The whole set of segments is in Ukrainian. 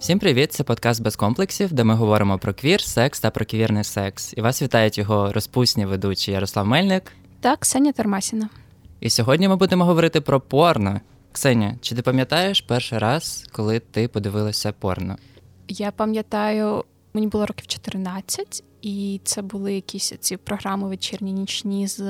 Всім привіт! Це подкаст без комплексів, де ми говоримо про квір, секс та про квірний секс. І вас вітають його розпусні ведучі Ярослав Мельник та Ксенія Термасіна. І сьогодні ми будемо говорити про порно. Ксенія, чи ти пам'ятаєш перший раз, коли ти подивилася порно? Я пам'ятаю, мені було років 14, і це були якісь ці програми вечірні нічні з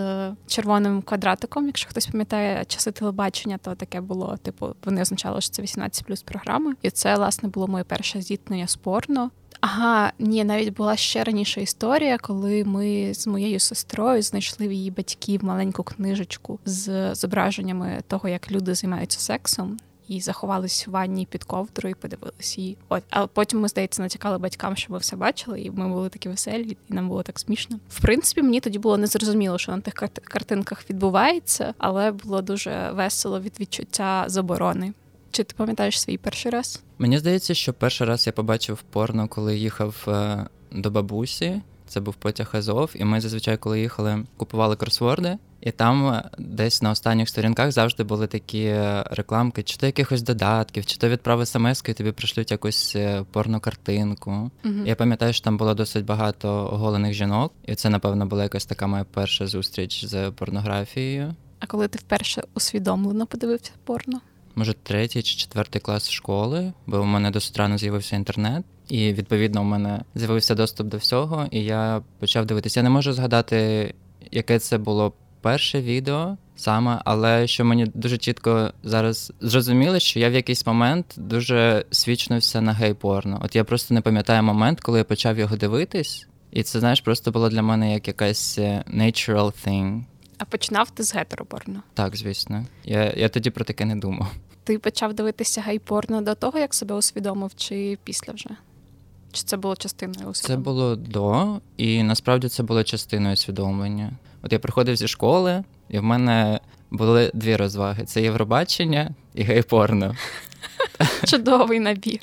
червоним квадратиком. Якщо хтось пам'ятає часи телебачення, то таке було. Типу, вони означали, що це 18 плюс програми. І це власне було моє перше зіткнення з порно. Ага, ні, навіть була ще раніша історія, коли ми з моєю сестрою знайшли в її батьків маленьку книжечку з зображеннями того, як люди займаються сексом і заховались в ванні під ковдру і подивились її. От, а потім ми здається натякали батькам, що ми все бачили, і ми були такі веселі, і нам було так смішно. В принципі, мені тоді було незрозуміло, що на тих картинках відбувається, але було дуже весело від відчуття заборони. Чи ти пам'ятаєш свій перший раз? Мені здається, що перший раз я побачив порно, коли їхав е, до бабусі. Це був потяг Азов, і ми зазвичай, коли їхали, купували кросворди. І там е, десь на останніх сторінках завжди були такі е, рекламки, чи то якихось додатків, чи то відправи смс і тобі пришлють якусь е, порнокартинку. Uh-huh. Я пам'ятаю, що там було досить багато оголених жінок, і це, напевно, була якась така моя перша зустріч з порнографією. А коли ти вперше усвідомлено подивився порно? Може, третій чи четвертий клас школи, бо у мене досить рано з'явився інтернет, і відповідно у мене з'явився доступ до всього, і я почав дивитися. Я не можу згадати, яке це було перше відео саме, але що мені дуже чітко зараз зрозуміло, що я в якийсь момент дуже свічнувся на гей-порно. От я просто не пам'ятаю момент, коли я почав його дивитись, і це знаєш, просто було для мене як якась е, natural thing. А починав ти з гетеропорно? Так, звісно. Я я тоді про таке не думав. Ти почав дивитися гей-порно до того, як себе усвідомив, чи після вже? Чи це було частиною усвідомлення? Це було до, і насправді це було частиною усвідомлення. От я приходив зі школи, і в мене були дві розваги: це Євробачення і гей-порно. Чудовий набір.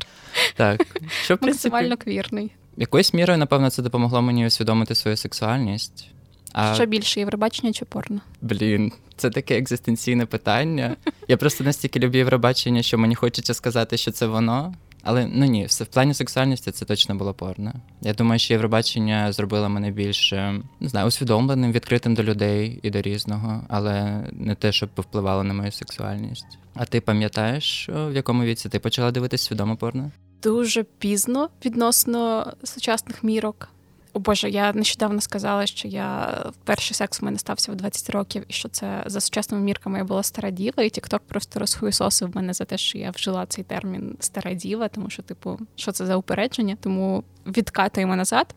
Так. Що, Максимально квірний. Якоюсь мірою, напевно, це допомогло мені усвідомити свою сексуальність. А... Що більше Євробачення чи порно? Блін, це таке екзистенційне питання. Я просто настільки люблю Євробачення, що мені хочеться сказати, що це воно. Але ну ні, все в плані сексуальності це точно було порно. Я думаю, що Євробачення зробило мене більш не знаю, усвідомленим, відкритим до людей і до різного, але не те, щоб повпливало на мою сексуальність. А ти пам'ятаєш, в якому віці ти почала дивитись свідомо порно? Дуже пізно відносно сучасних мірок. О Боже, я нещодавно сказала, що я перший секс у мене стався в 20 років, і що це за сучасними мірками я була стара діва, і Тікток просто розхуєсосив мене за те, що я вжила цей термін стара діва, тому що, типу, що це за упередження? Тому відкатуємо назад.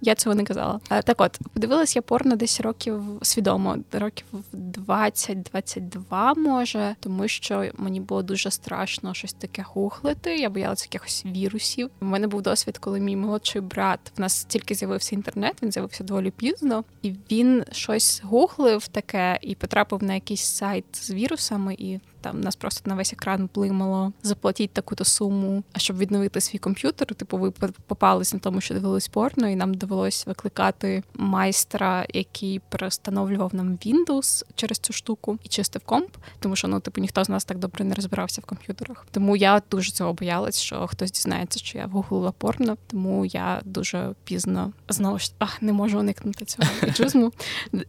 Я цього не казала. Так от, подивилась я порно десь років свідомо, років 20-22, може, тому що мені було дуже страшно щось таке гуглити. Я боялася якихось вірусів. У мене був досвід, коли мій молодший брат в нас тільки з'явився інтернет, він з'явився доволі пізно, і він щось гуглив таке і потрапив на якийсь сайт з вірусами і там нас просто на весь екран блимало заплатіть таку-то суму, а щоб відновити свій комп'ютер. Типу, ви попались на тому, що дивились порно, і нам довелось викликати майстра, який перестановлював нам Windows через цю штуку і чистив комп, тому що ну, типу, ніхто з нас так добре не розбирався в комп'ютерах. Тому я дуже цього боялась, що хтось дізнається, що я вгуглила порно, тому я дуже пізно знову ж ах, не можу уникнути цього піджизму.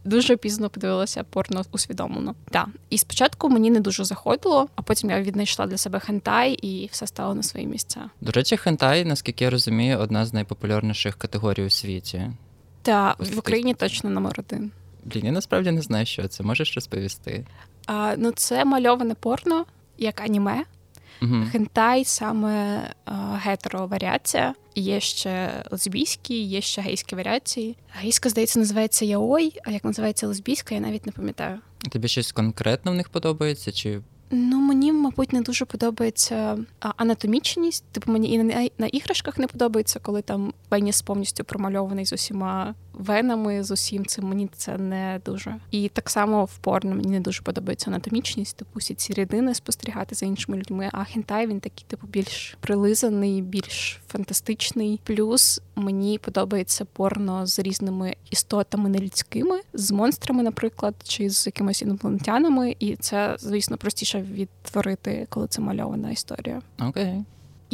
Дуже пізно подивилася порно усвідомлено. Так. І спочатку мені не дуже заходило заходило, а потім я віднайшла для себе хентай і все стало на свої місця. До речі, хентай, наскільки я розумію, одна з найпопулярніших категорій у світі. Так, в Україні точно номер один. Блін, я насправді не знаю, що це. Можеш розповісти? А, Ну, це мальоване порно, як аніме. Угу. Хентай саме гетеро-варіація. Є ще лесбійські, є ще гейські варіації. Гейська, здається, називається Яой, а як називається лесбійська, я навіть не пам'ятаю. Тобі щось конкретно в них подобається? чи Ну, мені, мабуть, не дуже подобається анатомічність. Типу, мені і на, іграшках не подобається, коли там пеніс повністю промальований з усіма венами з усім цим мені це не дуже. І так само в порно мені не дуже подобається анатомічність, типу всі ці рідини спостерігати за іншими людьми. А хентай він такий, типу, більш прилизаний, більш фантастичний. Плюс мені подобається порно з різними істотами нелюдськими, з монстрами, наприклад, чи з якимись інопланетянами, і це, звісно, простіше відтворити, коли це мальована історія. Окей. Okay.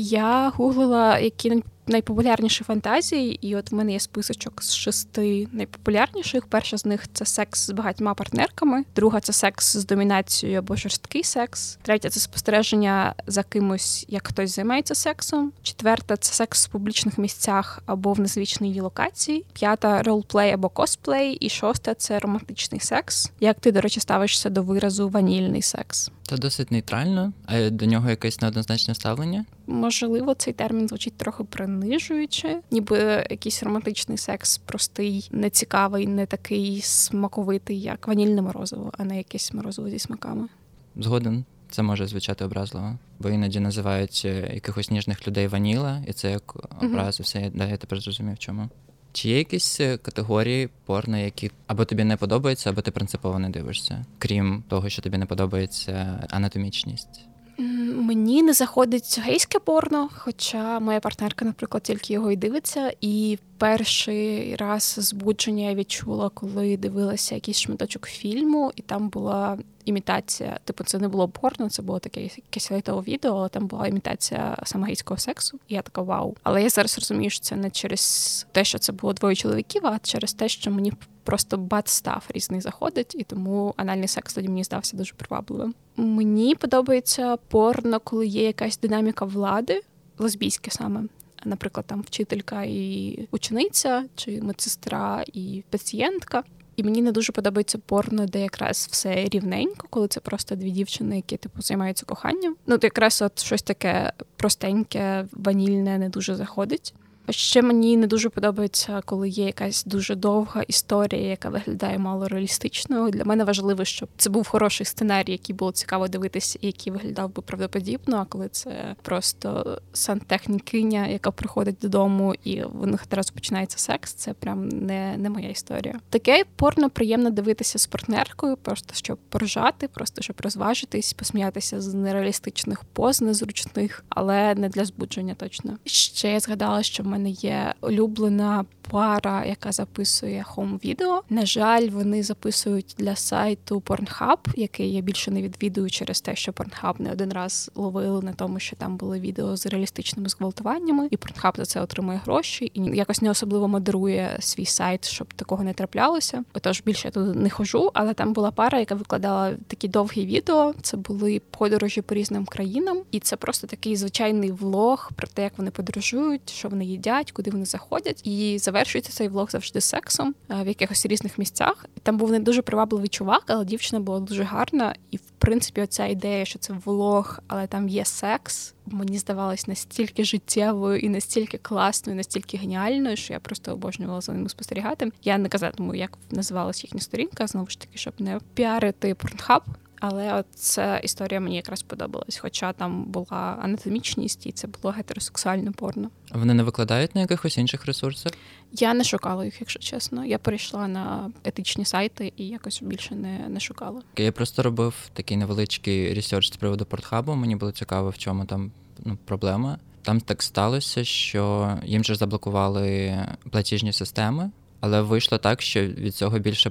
Я гуглила, які найпопулярніші фантазії, і от в мене є списочок з шести найпопулярніших. Перша з них це секс з багатьма партнерками, друга це секс з домінацією або жорсткий секс. Третя це спостереження за кимось, як хтось займається сексом. Четверта це секс в публічних місцях або в незвичній локації. П'ята ролплей або косплей. І шоста це романтичний секс. Як ти, до речі, ставишся до виразу ванільний секс? Це досить нейтрально, а до нього якесь неоднозначне ставлення. Можливо, цей термін звучить трохи принижуюче, ніби якийсь романтичний секс, простий, нецікавий, не такий смаковитий, як ванільне морозиво, а не якесь морозиво зі смаками. Згоден. Це може звучати образливо, бо іноді називають е, якихось ніжних людей vanilla, і це як образ, і все да, я тепер зрозумів, чому. Чи є якісь е, категорії порно, які або тобі не подобаються, або ти принципово не дивишся, крім того, що тобі не подобається анатомічність? Мені не заходить гейське порно, хоча моя партнерка, наприклад, тільки його і дивиться. І перший раз збудження я відчула, коли дивилася якийсь шматочок фільму, і там була імітація. Типу, це не було порно, це було таке якесь лайтове відео, але там була імітація самогейського сексу. І я така вау. Але я зараз розумію, що це не через те, що це було двоє чоловіків, а через те, що мені просто бат став різний заходить, і тому анальний секс тоді мені здався дуже привабливим. Мені подобається порно, коли є якась динаміка влади, лесбійське саме. Наприклад, там вчителька і учениця, чи медсестра і пацієнтка. І мені не дуже подобається порно, де якраз все рівненько, коли це просто дві дівчини, які типу займаються коханням. Ну, то якраз от щось таке простеньке, ванільне не дуже заходить. Ще мені не дуже подобається, коли є якась дуже довга історія, яка виглядає мало реалістичною. Для мене важливо, щоб це був хороший сценарій, який було цікаво дивитися, і який виглядав би правдоподібно. А коли це просто сантехнікиня, яка приходить додому, і в них одразу починається секс, це прям не не моя історія. Таке порно приємно дивитися з партнеркою, просто щоб поржати, просто щоб розважитись, посміятися з нереалістичних поз, незручних, але не для збудження точно. Ще я згадала, що в мене мене є улюблена пара, яка записує хоум-відео. На жаль, вони записують для сайту Pornhub, який я більше не відвідую через те, що Pornhub не один раз ловили на тому, що там були відео з реалістичними зґвалтуваннями, і Pornhub за це отримує гроші і якось не особливо модерує свій сайт, щоб такого не траплялося. Отож більше я туди не хожу, але там була пара, яка викладала такі довгі відео. Це були подорожі по різним країнам, і це просто такий звичайний влог про те, як вони подорожують, що вони їдять куди вони заходять, і завершується цей влог завжди сексом в якихось різних місцях. Там був не дуже привабливий чувак, але дівчина була дуже гарна. І в принципі, оця ідея, що це влог, але там є секс. Мені здавалось настільки життєвою і настільки класною, настільки геніальною, що я просто обожнювала за ними спостерігати. Я не казатиму, як називалась їхня сторінка, знову ж таки, щоб не піарити Pornhub. Але от ця історія мені якраз подобалась, хоча там була анатомічність, і це було гетеросексуальне порно. Вони не викладають на якихось інших ресурсах? Я не шукала їх, якщо чесно. Я перейшла на етичні сайти і якось більше не не шукала. Я просто робив такий невеличкий research з приводу Pornhub у. Мені було цікаво, в чому там ну, проблема. Там так сталося, що їм же заблокували платіжні системи. Але вийшло так, що від цього більше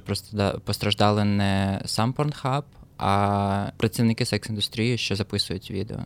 постраждали не сам Pornhub, а працівники секс-індустрії, що записують відео.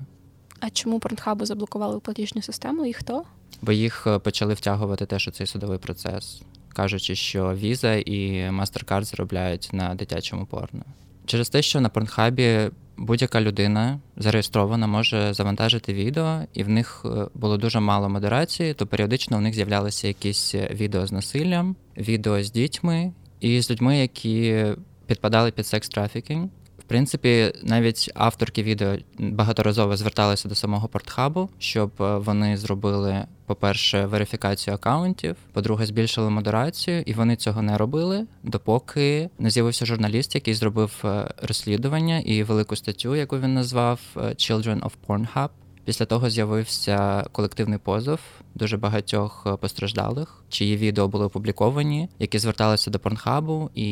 А чому Порнхабу заблокували платіжну систему і хто? Бо їх е, почали втягувати теж у цей судовий процес, кажучи, що Visa і MasterCard заробляють на дитячому порно. Через те, що на Порнхабі будь-яка людина зареєстрована може завантажити відео, і в них е, було дуже мало модерації, то періодично у них з'являлися якісь відео з насиллям, відео з дітьми і з людьми, які підпадали під секс трафікінг принципі, навіть авторки відео багаторазово зверталися до самого портхабу, щоб е, вони зробили, по-перше, верифікацію акаунтів, по-друге, збільшили модерацію, і вони цього не робили, допоки не з'явився журналіст, який зробив е, розслідування і велику статтю, яку він назвав е, Children of Pornhub. Після того з'явився колективний позов дуже багатьох постраждалих, чиї відео були опубліковані, які зверталися до порнхабу, і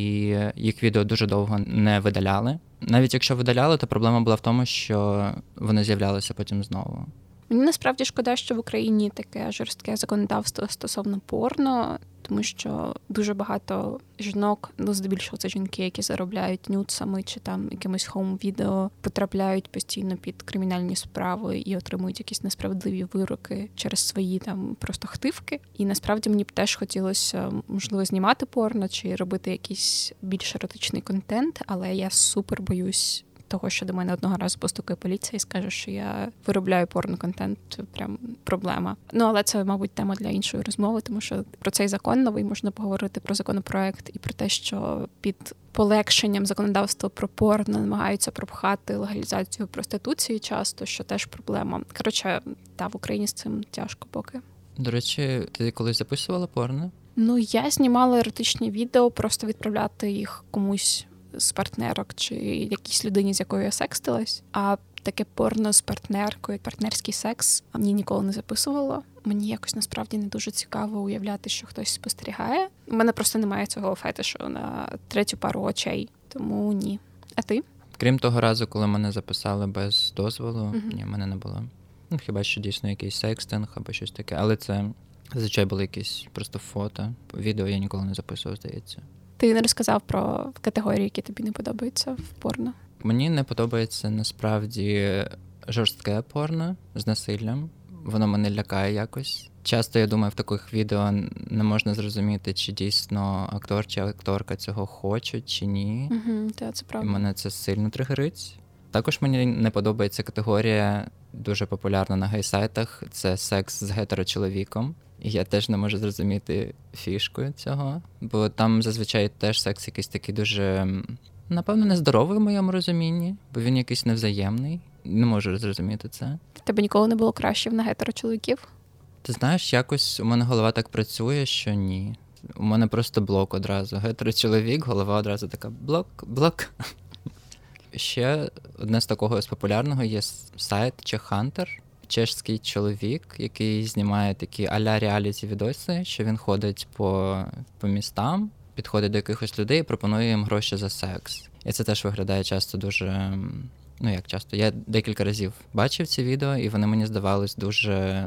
їх відео дуже довго не видаляли. Навіть якщо видаляли, то проблема була в тому, що вони з'являлися потім знову. Мені насправді шкода, що в Україні таке жорстке законодавство стосовно порно, тому що дуже багато жінок, ну здебільшого це жінки, які заробляють нюцами чи там якимось хоум-відео, потрапляють постійно під кримінальні справи і отримують якісь несправедливі вироки через свої там просто хтивки. І насправді мені б теж хотілося можливо знімати порно чи робити якийсь більш еротичний контент, але я супер боюсь того, що до мене одного разу постукає поліція і скаже, що я виробляю порно-контент, прям проблема. Ну але це, мабуть, тема для іншої розмови, тому що про цей закон новий можна поговорити про законопроект і про те, що під полегшенням законодавства про порно намагаються пропхати легалізацію проституції часто, що теж проблема. Коротше, та в Україні з цим тяжко поки. До речі, ти колись записувала порно? Ну я знімала еротичні відео, просто відправляти їх комусь з партнерок чи якійсь людині, з якою я секстилась. А таке порно з партнеркою, партнерський секс мені ніколи не записувало. Мені якось насправді не дуже цікаво уявляти, що хтось спостерігає. У мене просто немає цього фетишу на третю пару очей, тому ні. А ти? Крім того разу, коли мене записали без дозволу, uh-huh. ні, мене не було. Ну, хіба що дійсно якийсь секстинг або щось таке, але це зазвичай були якісь просто фото. Відео я ніколи не записував, здається. Ти не розказав про категорії, які тобі не подобаються в порно. Мені не подобається насправді жорстке порно з насиллям. Воно мене лякає якось. Часто я думаю, в таких відео не можна зрозуміти, чи дійсно актор чи акторка цього хочуть, чи ні. Угу, та, це правда. І мене це сильно тригерить. Також мені не подобається категорія, дуже популярна на гей-сайтах це секс з гетерочоловіком. І я теж не можу зрозуміти фішку цього, бо там зазвичай теж секс якийсь такий дуже, напевно, нездоровий в моєму розумінні, бо він якийсь невзаємний. Не можу зрозуміти це. Тебе ніколи не було краще на гетерочоловіків? Ти знаєш, якось у мене голова так працює, що ні. У мене просто блок одразу. Гетерочоловік, голова одразу така блок, блок. Ще одне з такого з популярного є сайт чи Hunter чешський чоловік, який знімає такі аля реаліті відоси, що він ходить по, по містам, підходить до якихось людей і пропонує їм гроші за секс. І це теж виглядає часто дуже. Ну, як часто, я декілька разів бачив ці відео, і вони мені здавались дуже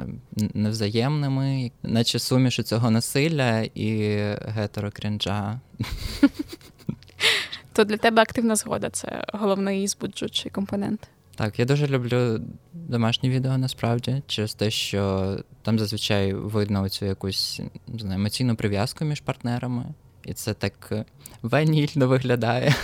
невзаємними, наче суміш цього насилля і гетерокрінжа. То для тебе активна згода це головний збуджуючий компонент. Так, я дуже люблю домашні відео насправді, через те, що там зазвичай видно цю якусь не знаю, емоційну прив'язку між партнерами, і це так е, ванільно виглядає.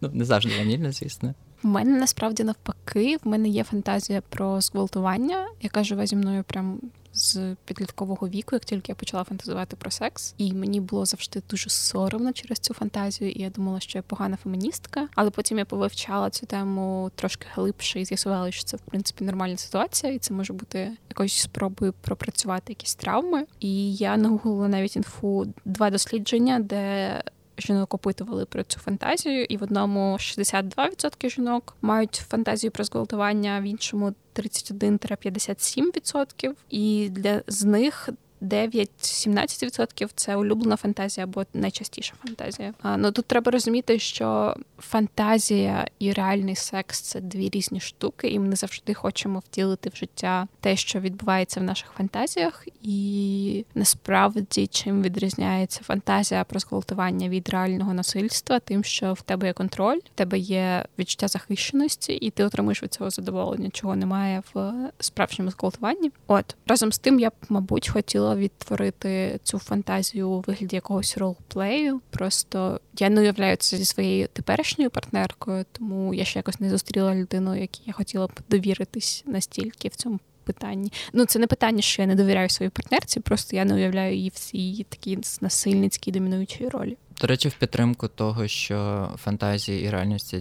Ну, не завжди ванільно, звісно. У мене насправді навпаки, в мене є фантазія про зґвалтування, яка живе зі мною прям з підліткового віку, як тільки я почала фантазувати про секс, і мені було завжди дуже соромно через цю фантазію. І я думала, що я погана феміністка. Але потім я повивчала цю тему трошки глибше і з'ясувала, що це в принципі нормальна ситуація, і це може бути якоюсь спробою пропрацювати якісь травми. І я нагуглила навіть інфу два дослідження, де жінок опитували про цю фантазію, і в одному 62% жінок мають фантазію про зґвалтування, в іншому 31-57%. І для з них 9-17% це улюблена фантазія або найчастіша фантазія. А, Ну тут треба розуміти, що фантазія і реальний секс це дві різні штуки, і ми не завжди хочемо втілити в життя те, що відбувається в наших фантазіях. І насправді чим відрізняється фантазія про зґвалтування від реального насильства, тим, що в тебе є контроль, в тебе є відчуття захищеності, і ти отримуєш від цього задоволення, чого немає в справжньому зґвалтуванні. От разом з тим, я б, мабуть, хотіла хотіла відтворити цю фантазію у вигляді якогось ролплею. Просто я не уявляю це зі своєю теперішньою партнеркою, тому я ще якось не зустріла людину, якій я хотіла б довіритись настільки в цьому питанні. Ну, це не питання, що я не довіряю своїй партнерці, просто я не уявляю її в цій такій насильницькій домінуючій ролі. До речі, в підтримку того, що фантазії і реальність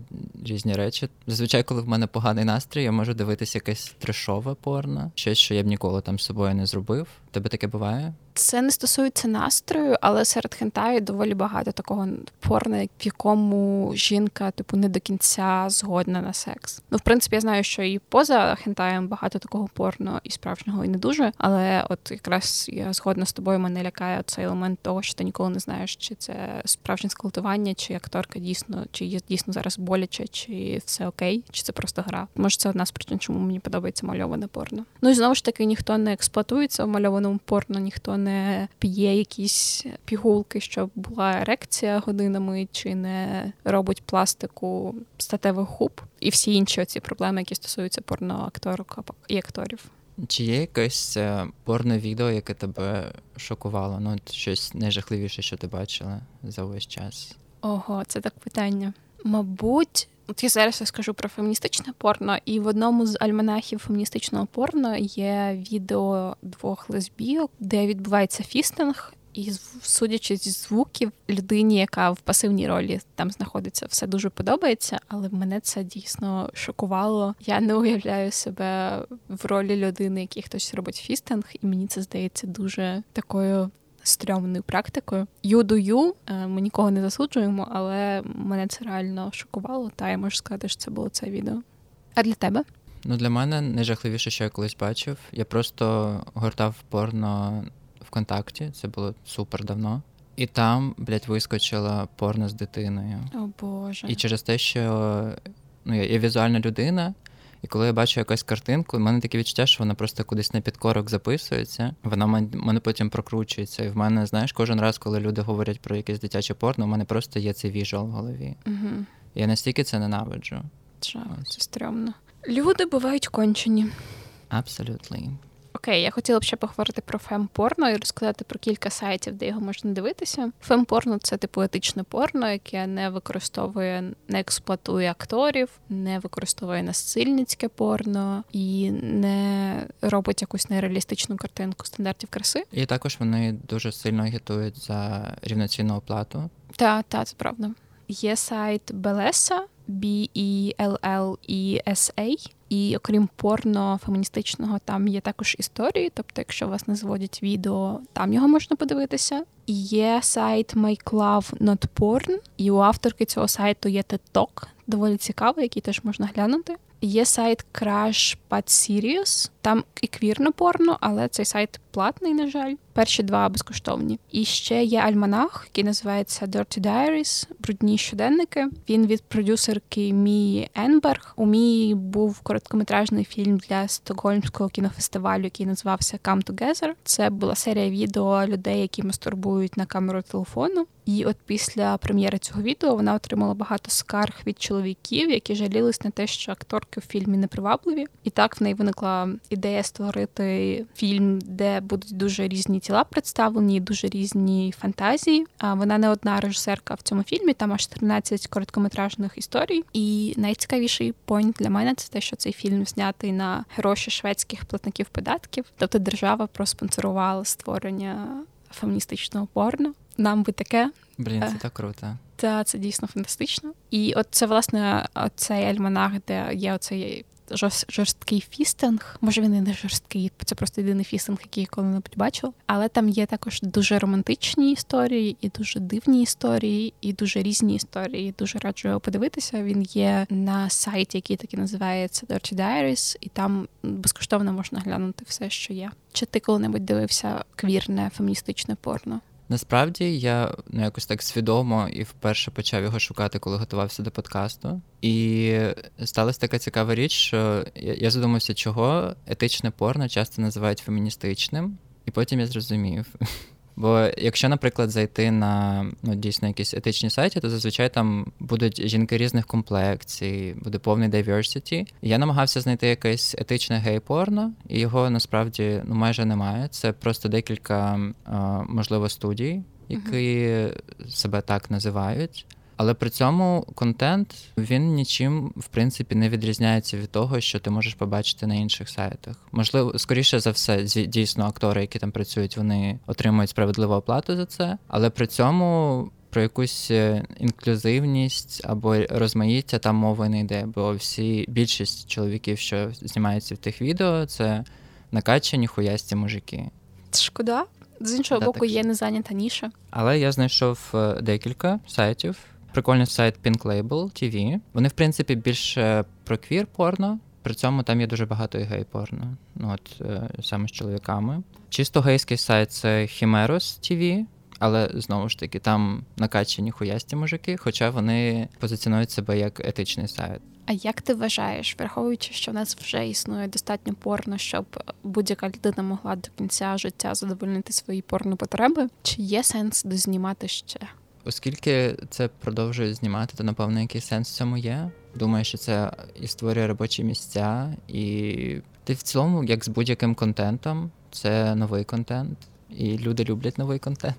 різні речі. Зазвичай, коли в мене поганий настрій, я можу дивитися якесь трешове порно, щось, що я б ніколи там з собою не зробив. Тебе таке буває? Це не стосується настрою, але серед хентаю доволі багато такого порно, в якому жінка, типу, не до кінця згодна на секс. Ну, в принципі, я знаю, що і поза хентаєм багато такого порно і справжнього і не дуже. Але от якраз я згодна з тобою, мене лякає цей елемент того, що ти ніколи не знаєш, чи це справжнє скалтування, чи акторка дійсно, чи є дійсно зараз боляче, чи все окей, чи це просто гра. Може, це одна з причин, чому мені подобається мальоване порно. Ну і знову ж таки, ніхто не експлуатується в мальованому порно, ніхто не п'є якісь пігулки, щоб була ерекція годинами, чи не робить пластику статевих губ і всі інші оці проблеми, які стосуються порноакторок і акторів. Чи є якесь е, порне відео, яке тебе шокувало? Ну, щось найжахливіше, що ти бачила за увесь час? Ого, це так питання. Мабуть, от я зараз скажу про феміністичне порно, і в одному з альманахів феміністичного порно є відео двох лесбійок, де відбувається фістинг, і судячи зі звуків, людині, яка в пасивній ролі там знаходиться, все дуже подобається, але мене це дійсно шокувало. Я не уявляю себе в ролі людини, який хтось робить фістинг, і мені це здається дуже такою. Стрьомною практикою. Ю-ду-ю, е, ми нікого не засуджуємо, але мене це реально шокувало, та я можу сказати, що це було це відео. А для тебе? Ну, для мене найжахливіше, що я колись бачив. Я просто гортав порно ВКонтакті, це було супер давно. І там, блядь, вискочила порно з дитиною. О Боже. І через те, що ну, я, я візуальна людина, і коли я бачу якусь картинку, в мене таке відчуття, що вона просто кудись на підкорок записується, вона мене потім прокручується. І в мене, знаєш, кожен раз, коли люди говорять про якесь дитяче порно, у мене просто є цей віжуал в голові. Угу. Я настільки це ненавиджу. Жах, це стрьомно. Люди бувають кончені. Абсолютно. Окей, я хотіла б ще поговорити про фемпорно і розказати про кілька сайтів, де його можна дивитися. Фемпорно це типу етичне порно, яке не використовує, не експлуатує акторів, не використовує насильницьке порно і не робить якусь нереалістичну картинку стандартів краси. І також вони дуже сильно агітують за рівноцінну оплату. Так, так, це правда. Є сайт Белеса, B-E-L-L-E-S-A, і окрім порно феміністичного, там є також історії. Тобто, якщо вас не зводять відео, там його можна подивитися. Є сайт Porn, і у авторки цього сайту є TED Talk, доволі цікавий, який теж можна глянути. Є сайт Crash But Serious, там і квірно порно, але цей сайт платний, на жаль. Перші два безкоштовні. І ще є альманах, який називається Dirty Diaries, брудні щоденники. Він від продюсерки Мії Енберг. У Мії був короткометражний фільм для стокгольмського кінофестивалю, який називався Come Together. Це була серія відео людей, які мастурбують на камеру телефону. І от після прем'єри цього відео вона отримала багато скарг від чоловіків, які жалілись на те, що акторки в фільмі непривабливі. І так в неї виникла ідея створити фільм, де будуть дуже різні тіла представлені, дуже різні фантазії. А вона не одна режисерка в цьому фільмі, там аж 13 короткометражних історій. І найцікавіший пойнт для мене це те, що цей фільм знятий на гроші шведських платників податків. Тобто держава проспонсорувала створення феміністичного порно. Нам би таке. Блін, це е, так круто. Та це дійсно фантастично. І от це власне цей альманах, де є оцей жорсткий фістинг. Може він і не жорсткий, це просто єдиний фістинг, який я коли-небудь бачила. Але там є також дуже романтичні історії, і дуже дивні історії, і дуже різні історії. Дуже раджу його подивитися. Він є на сайті, який так і називається Dirty Diaries, і там безкоштовно можна глянути все, що є. Чи ти коли-небудь дивився квірне феміністичне порно? Насправді я ну, якось так свідомо і вперше почав його шукати, коли готувався до подкасту. І сталася така цікава річ, що я задумався, чого етичне порно часто називають феміністичним, і потім я зрозумів. Бо якщо, наприклад, зайти на ну, дійсно якісь етичні сайти, то зазвичай там будуть жінки різних комплекцій, буде повний diversity. Я намагався знайти якесь етичне гей-порно, і його насправді ну майже немає. Це просто декілька можливо студій, які uh-huh. себе так називають. Але при цьому контент він нічим в принципі не відрізняється від того, що ти можеш побачити на інших сайтах. Можливо, скоріше за все, дійсно актори, які там працюють, вони отримують справедливу оплату за це, але при цьому. Про якусь е, інклюзивність або розмаїття там мови не йде, бо всі більшість чоловіків, що знімаються в тих відео, це накачані хуясті мужики. Шкода, З іншого Да, боку, так є незайнята ніша. Але я знайшов е, декілька сайтів. Прикольний сайт Pink Label TV. Вони, в принципі, більше про квір порно. При цьому там є дуже багато і гей-порно. Ну от е, саме з чоловіками. Чисто гейський сайт це Chimeros TV, але знову ж таки там накачані хуясті мужики, хоча вони позиціонують себе як етичний сайт. А як ти вважаєш, враховуючи, що в нас вже існує достатньо порно, щоб будь-яка людина могла до кінця життя задовольнити свої порнопотреби, чи є сенс дознімати ще? Оскільки це продовжують знімати, то напевно якийсь сенс в цьому є. Думаю, що це і створює робочі місця, і ти в цілому, як з будь-яким контентом, це новий контент, і люди люблять новий контент.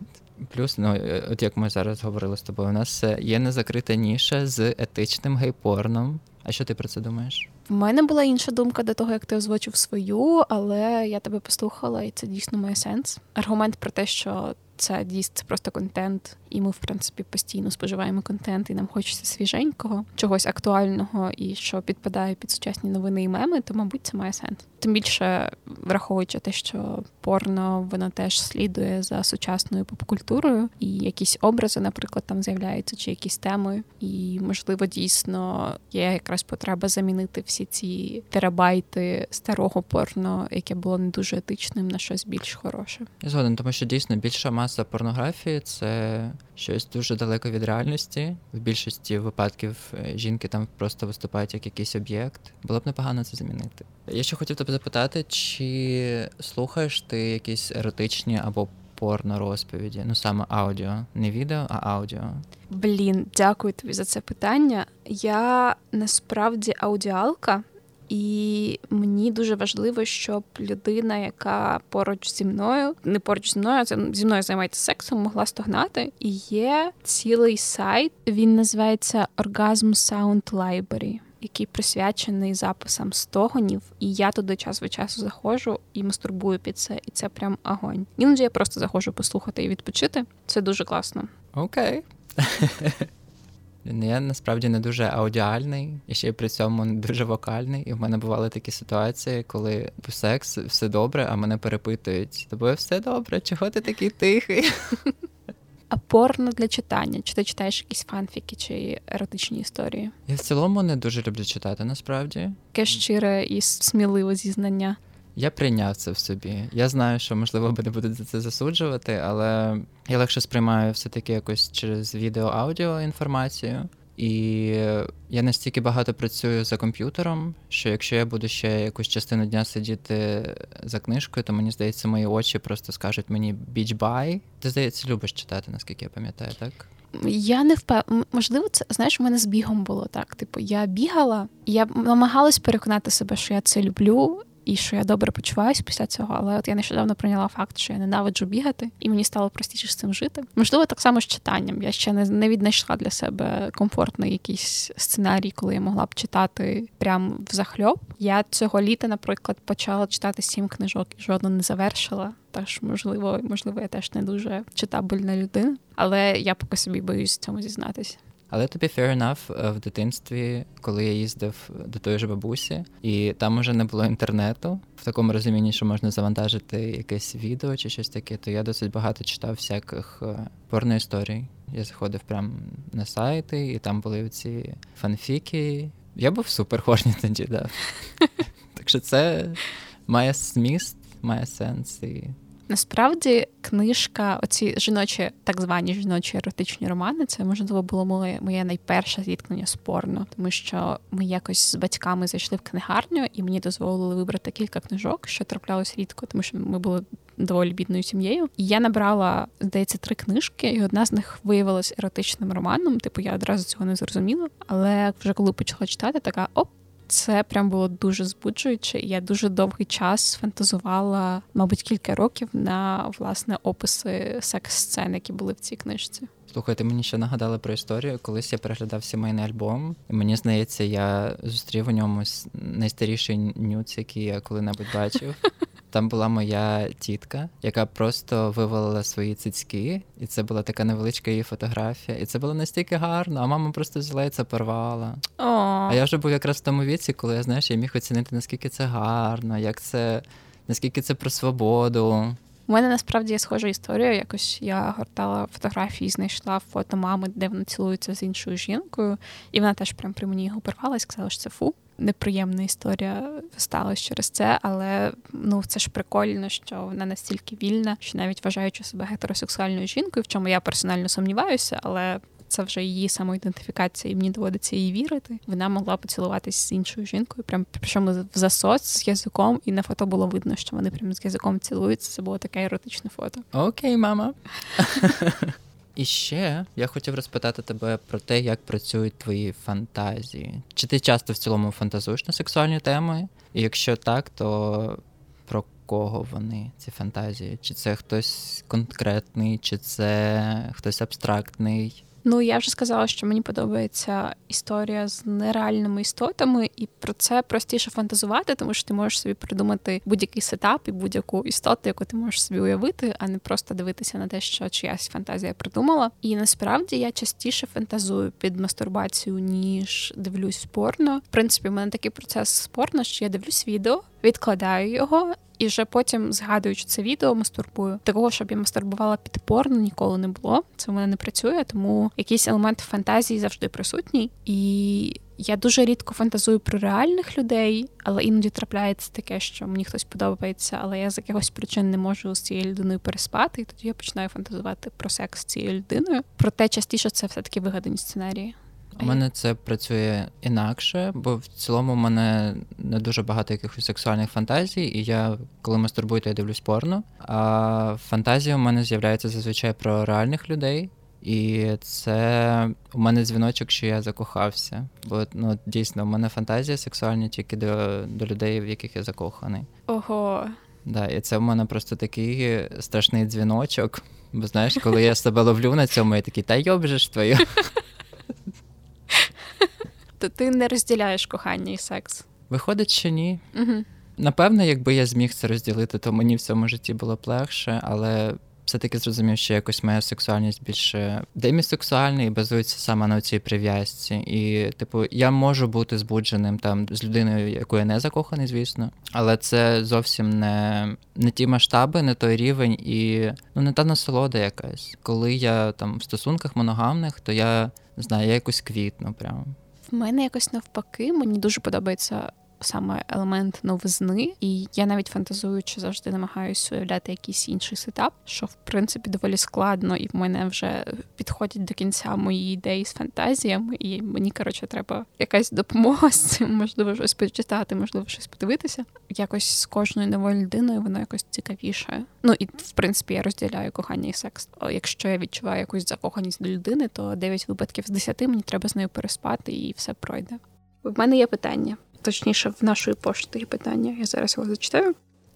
Плюс, ну е, от як ми зараз говорили з тобою, у нас е, є незакрита ніша з етичним гейпорном. А що ти про це думаєш? В мене була інша думка до того, як ти озвучив свою, але я тебе послухала, і це дійсно має сенс. Аргумент про те, що це дійсно це просто контент, і ми, в принципі, постійно споживаємо контент, і нам хочеться свіженького, чогось актуального і що підпадає під сучасні новини і меми, то, мабуть, це має сенс. Тим більше враховуючи те, що порно воно теж слідує за сучасною попкультурою, і якісь образи, наприклад, там з'являються, чи якісь теми, і можливо дійсно є якраз потреба замінити всі ці терабайти старого порно, яке було не дуже етичним, на щось більш хороше. Я згоден, тому що дійсно більша маса порнографії це щось дуже далеко від реальності. В більшості випадків е, жінки там просто виступають як якийсь об'єкт. Було б непогано це замінити. Я ще хотів тебе запитати, чи слухаєш ти якісь еротичні або порно розповіді? Ну саме аудіо, не відео, а аудіо. Блін, дякую тобі за це питання. Я насправді аудіалка, і мені дуже важливо, щоб людина, яка поруч зі мною, не поруч зі мною, а зі- мною займається сексом, могла стогнати. І є цілий сайт. Він називається Orgasm Sound Library. Який присвячений записам стогонів, і я туди час від часу заходжу і мастурбую під це, і це прям огонь. Іноді я просто заходжу послухати і відпочити. Це дуже класно. Окей. Я насправді не дуже аудіальний, і ще й при цьому не дуже вокальний. І в мене бували такі ситуації, коли секс все добре, а мене перепитують: з тобою все добре, чого ти такий тихий? А порно для читання? Чи ти читаєш якісь фанфіки чи еротичні історії? Я в цілому не дуже люблю читати, насправді. Яке щире і сміливе зізнання. Я прийняв це в собі. Я знаю, що можливо мене будуть за це засуджувати, але я легше сприймаю все-таки якось через відео-аудіо інформацію. І я настільки багато працюю за комп'ютером, що якщо я буду ще якусь частину дня сидіти за книжкою, то мені здається, мої очі просто скажуть мені біч бай. Ти здається, любиш читати, наскільки я пам'ятаю, так? Я не впевнена. Можливо, це знаєш, у мене з бігом було так. Типу, я бігала, я намагалась переконати себе, що я це люблю. І що я добре почуваюся після цього, але от я нещодавно прийняла факт, що я ненавиджу бігати, і мені стало простіше з цим жити. Можливо, так само з читанням. Я ще не, не віднайшла для себе комфортний якийсь сценарій, коли я могла б читати прям в захльоп. Я цього літа, наприклад, почала читати сім книжок і жодну не завершила. Тож, можливо, можливо, я теж не дуже читабельна людина, але я поки собі боюсь цьому зізнатися. Але тобі fair enough, е, в дитинстві, коли я їздив до тої ж бабусі, і там уже не було інтернету в такому розумінні, що можна завантажити якесь відео чи щось таке, то я досить багато читав всяких е, порноісторій. Я заходив прямо на сайти, і там були ці фанфіки. Я був супер тоді, да. Так що це має зміст, має сенс і. Насправді, книжка, оці жіночі, так звані жіночі еротичні романи, це можливо було моє моє найперше зіткнення з порно, тому що ми якось з батьками зайшли в книгарню, і мені дозволили вибрати кілька книжок, що траплялось рідко, тому що ми були доволі бідною сім'єю. І я набрала, здається, три книжки, і одна з них виявилась еротичним романом. Типу, я одразу цього не зрозуміла. Але вже коли почала читати, така оп. Це прям було дуже збуджуюче. Я дуже довгий час фантазувала, мабуть, кілька років на власне описи секс-сцен, які були в цій книжці. Слухайте, мені ще нагадали про історію. Колись я переглядав сімейний альбом, і мені здається, я зустрів у ньому найстаріший нюц, який я коли-небудь бачив. Там була моя тітка, яка просто вивалила свої цицьки, і це була така невеличка її фотографія. І це було настільки гарно, а мама просто взяла і це порвала. О, А я вже був якраз в тому віці, коли я знаєш, я міг оцінити, наскільки це гарно, як це, наскільки це про свободу. У мене насправді є схожа історія. Якось я гортала фотографії, знайшла фото мами, де вона цілується з іншою жінкою, і вона теж прям при мені його порвала і сказала, що це фу. Неприємна історія сталася через це, але ну це ж прикольно, що вона настільки вільна, що навіть вважаючи себе гетеросексуальною жінкою, в чому я персонально сумніваюся, але це вже її самоідентифікація, і мені доводиться їй вірити. Вона могла поцілуватись з іншою жінкою, прям причому в засос з язиком, і на фото було видно, що вони прям з язиком цілуються. Це було таке еротичне фото. Окей, мама. І ще я хотів розпитати тебе про те, як працюють твої фантазії. Чи ти часто в цілому фантазуєш на сексуальні теми? І якщо так, то про кого вони, ці фантазії? Чи це хтось конкретний, чи це хтось абстрактний? Ну я вже сказала, що мені подобається історія з нереальними істотами, і про це простіше фантазувати, тому що ти можеш собі придумати будь-який сетап і будь-яку істоту, яку ти можеш собі уявити, а не просто дивитися на те, що чиясь фантазія придумала. І насправді я частіше фантазую під мастурбацію, ніж дивлюсь порно. В принципі, в мене такий процес спорно, що я дивлюсь відео, відкладаю його і вже потім, згадуючи це відео, мастурбую. Такого, щоб я мастурбувала під порно, ніколи не було. Це в мене не працює, тому якийсь елемент фантазії завжди присутній. І я дуже рідко фантазую про реальних людей, але іноді трапляється таке, що мені хтось подобається, але я з якихось причин не можу з цією людиною переспати. І тоді я починаю фантазувати про секс з цією людиною. Проте частіше це все таки вигадані сценарії. У мене це працює інакше, бо в цілому в мене не дуже багато якихось сексуальних фантазій, і я, коли мастурбую, то я дивлюсь порно. А фантазія у мене з'являється зазвичай про реальних людей. І це у мене дзвіночок, що я закохався. Бо ну дійсно у мене фантазія сексуальна тільки до до людей, в яких я закоханий. Ого. Да, І це в мене просто такий страшний дзвіночок. Бо знаєш, коли я себе ловлю на цьому, я такий, та йобжеш твою. То ти не розділяєш кохання і секс? Виходить, що ні. Угу. Напевно, якби я зміг це розділити, то мені в цьому житті було б легше, але все-таки зрозумів, що якось моя сексуальність більше демісексуальна і базується саме на цій прив'язці. І, типу, я можу бути збудженим там з людиною, якою я не закоханий, звісно, але це зовсім не не ті масштаби, не той рівень і ну не та насолода якась. Коли я там в стосунках моногамних, то я не знаю, я якось квітну прямо. В мене якось навпаки, мені дуже подобається саме елемент новизни, і я навіть фантазуючи завжди намагаюся уявляти якийсь інший сетап, що в принципі доволі складно, і в мене вже підходять до кінця мої ідеї з фантазіями, і мені коротше треба якась допомога з цим, можливо, щось почитати, можливо, щось подивитися. Якось з кожною новою людиною воно якось цікавіше. Ну і в принципі я розділяю кохання і секс. Якщо я відчуваю якусь закоханість до людини, то 9 випадків з 10 мені треба з нею переспати, і все пройде. В мене є питання точніше, в нашої пошти є питання. Я зараз його зачитаю.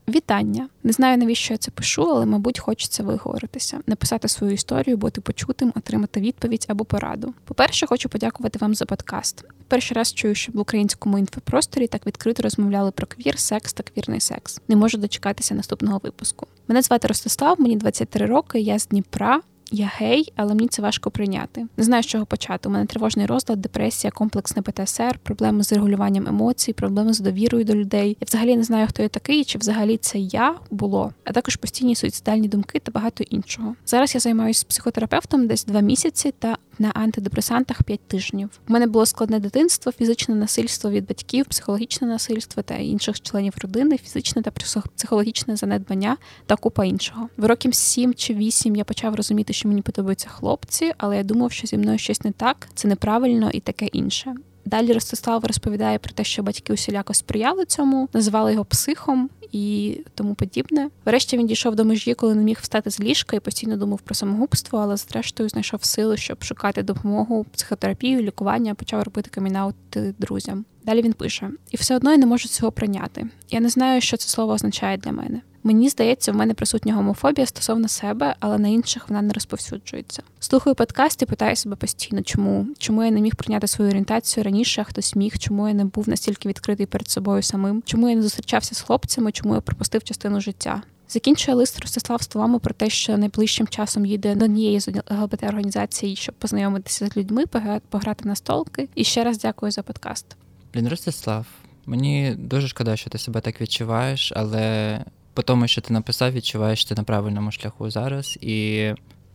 Вітання. Не знаю, навіщо я це пишу, але, мабуть, хочеться виговоритися, написати свою історію, бути почутим, отримати відповідь або пораду. По-перше, хочу подякувати вам за подкаст. Перший раз чую, що в українському інфопросторі так відкрито розмовляли про квір, секс та квірний секс. Не можу дочекатися наступного випуску. Мене звати Ростислав, мені 23 роки. Я з Дніпра. Я гей, але мені це важко прийняти. Не знаю, з чого почати. У мене тривожний розлад, депресія, комплексне ПТСР, проблеми з регулюванням емоцій, проблеми з довірою до людей. Я взагалі не знаю, хто я такий, чи взагалі це я було, а також постійні суїцидальні думки та багато іншого. Зараз я займаюся психотерапевтом десь два місяці та на антидепресантах 5 тижнів. У мене було складне дитинство, фізичне насильство від батьків, психологічне насильство та інших членів родини, фізичне та психологічне занедбання та купа іншого. В років 7 чи 8 я почав розуміти, що мені подобаються хлопці, але я думав, що зі мною щось не так, це неправильно і таке інше. Далі Ростислав розповідає про те, що батьки усіляко сприяли цьому, називали його психом і тому подібне. Врешті він дійшов до межі, коли не міг встати з ліжка і постійно думав про самогубство, але зрештою знайшов сили, щоб шукати допомогу, психотерапію, лікування, почав робити камінаути друзям. Далі він пише: і все одно я не можу цього прийняти. Я не знаю, що це слово означає для мене. Мені здається, в мене присутня гомофобія стосовно себе, але на інших вона не розповсюджується. Слухаю подкаст і питаю себе постійно, чому чому я не міг прийняти свою орієнтацію раніше, а хтось міг, чому я не був настільки відкритий перед собою самим, чому я не зустрічався з хлопцями, чому я пропустив частину життя. Закінчує лист Ростислав словами про те, що найближчим часом їде до однієї з лгбт організацій, щоб познайомитися з людьми, пограти на столки. І ще раз дякую за подкаст. Блін, Ростислав, мені дуже шкода, що ти себе так відчуваєш, але по тому, що ти написав, відчуваєш ти на правильному шляху зараз. І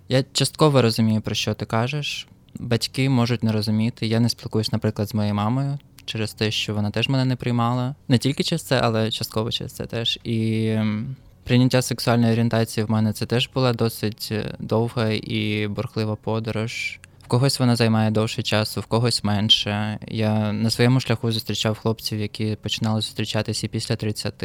я частково розумію, про що ти кажеш. Батьки можуть не розуміти. Я не спілкуюсь, наприклад, з моєю мамою через те, що вона теж мене не приймала. Не тільки через це, але частково через це теж. І прийняття сексуальної орієнтації в мене це теж була досить е, довга і бурхлива подорож. В когось вона займає довше часу, в когось менше. Я на своєму шляху зустрічав хлопців, які починали зустрічатися після 30.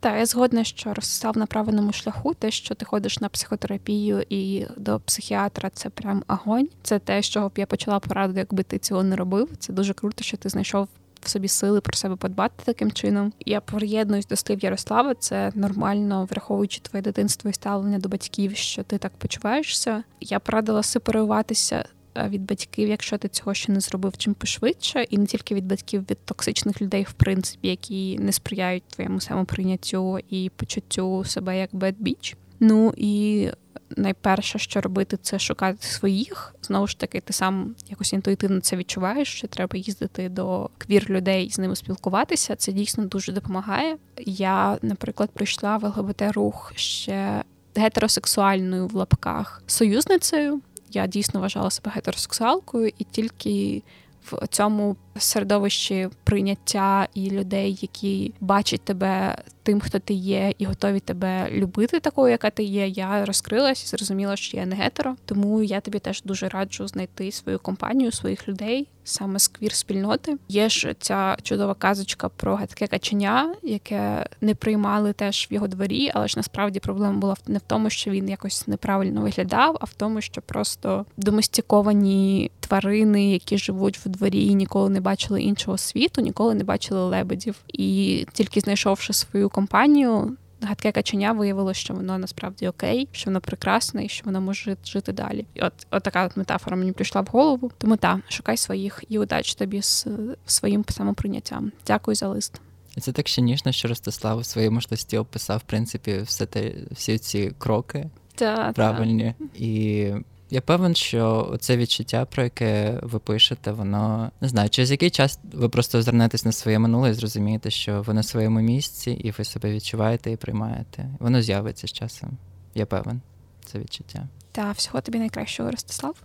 Так, я згодна, що розстав на правильному шляху, те, що ти ходиш на психотерапію і до психіатра, це прям огонь. Це те, з чого б я почала пораду, якби ти цього не робив. Це дуже круто, що ти знайшов в собі сили про себе подбати таким чином. Я приєднуюсь до слів Ярослава. Це нормально, враховуючи твоє дитинство і ставлення до батьків, що ти так почуваєшся. Я порадила сепаруватися від батьків, якщо ти цього ще не зробив чим пошвидше, і не тільки від батьків, від токсичних людей, в принципі, які не сприяють твоєму самоприйняттю і почуттю себе як bad bitch. Ну і найперше, що робити, це шукати своїх. Знову ж таки, ти сам якось інтуїтивно це відчуваєш, що треба їздити до квір людей з ними спілкуватися. Це дійсно дуже допомагає. Я, наприклад, прийшла в ЛГБТ рух ще гетеросексуальною в лапках союзницею. Я дійсно вважала себе гетеросексуалкою, і тільки в цьому середовищі прийняття і людей, які бачать тебе тим, хто ти є, і готові тебе любити, такою, яка ти є. Я розкрилась і зрозуміла, що я не гетеро. Тому я тобі теж дуже раджу знайти свою компанію, своїх людей. Саме з квір-спільноти є ж ця чудова казочка про гетке каченя, яке не приймали теж в його дворі, але ж насправді проблема була не в тому, що він якось неправильно виглядав, а в тому, що просто доместиковані тварини, які живуть в дворі ніколи не бачили іншого світу, ніколи не бачили лебедів. І тільки знайшовши свою компанію. Гадке каченя виявилося, що воно насправді окей, що воно прекрасне і що воно може жити далі. І от, от така от метафора мені прийшла в голову. Тому та шукай своїх і удач тобі з своїм самоприйняттям. Дякую за лист. Це так ще ніжно, що Ростислав у своєму листі описав в принципі все те, всі ці кроки та, правильні та. і я певен, що це відчуття, про яке ви пишете, воно не знаю, через який час ви просто озирнетесь на своє минуле і зрозумієте, що ви на своєму місці, і ви себе відчуваєте і приймаєте. Воно з'явиться з часом. Я певен, це відчуття. Та всього тобі найкращого, Ростислав.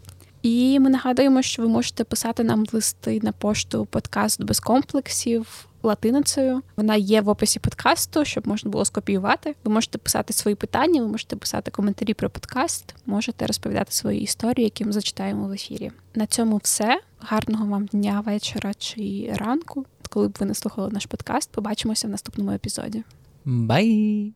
І ми нагадуємо, що ви можете писати нам листи на пошту подкаст без комплексів латиницею. Вона є в описі подкасту, щоб можна було скопіювати. Ви можете писати свої питання, ви можете писати коментарі про подкаст, можете розповідати свої історії, які ми зачитаємо в ефірі. На цьому все. Гарного вам дня, вечора чи ранку. Коли б ви не слухали наш подкаст, побачимося в наступному епізоді. Бай!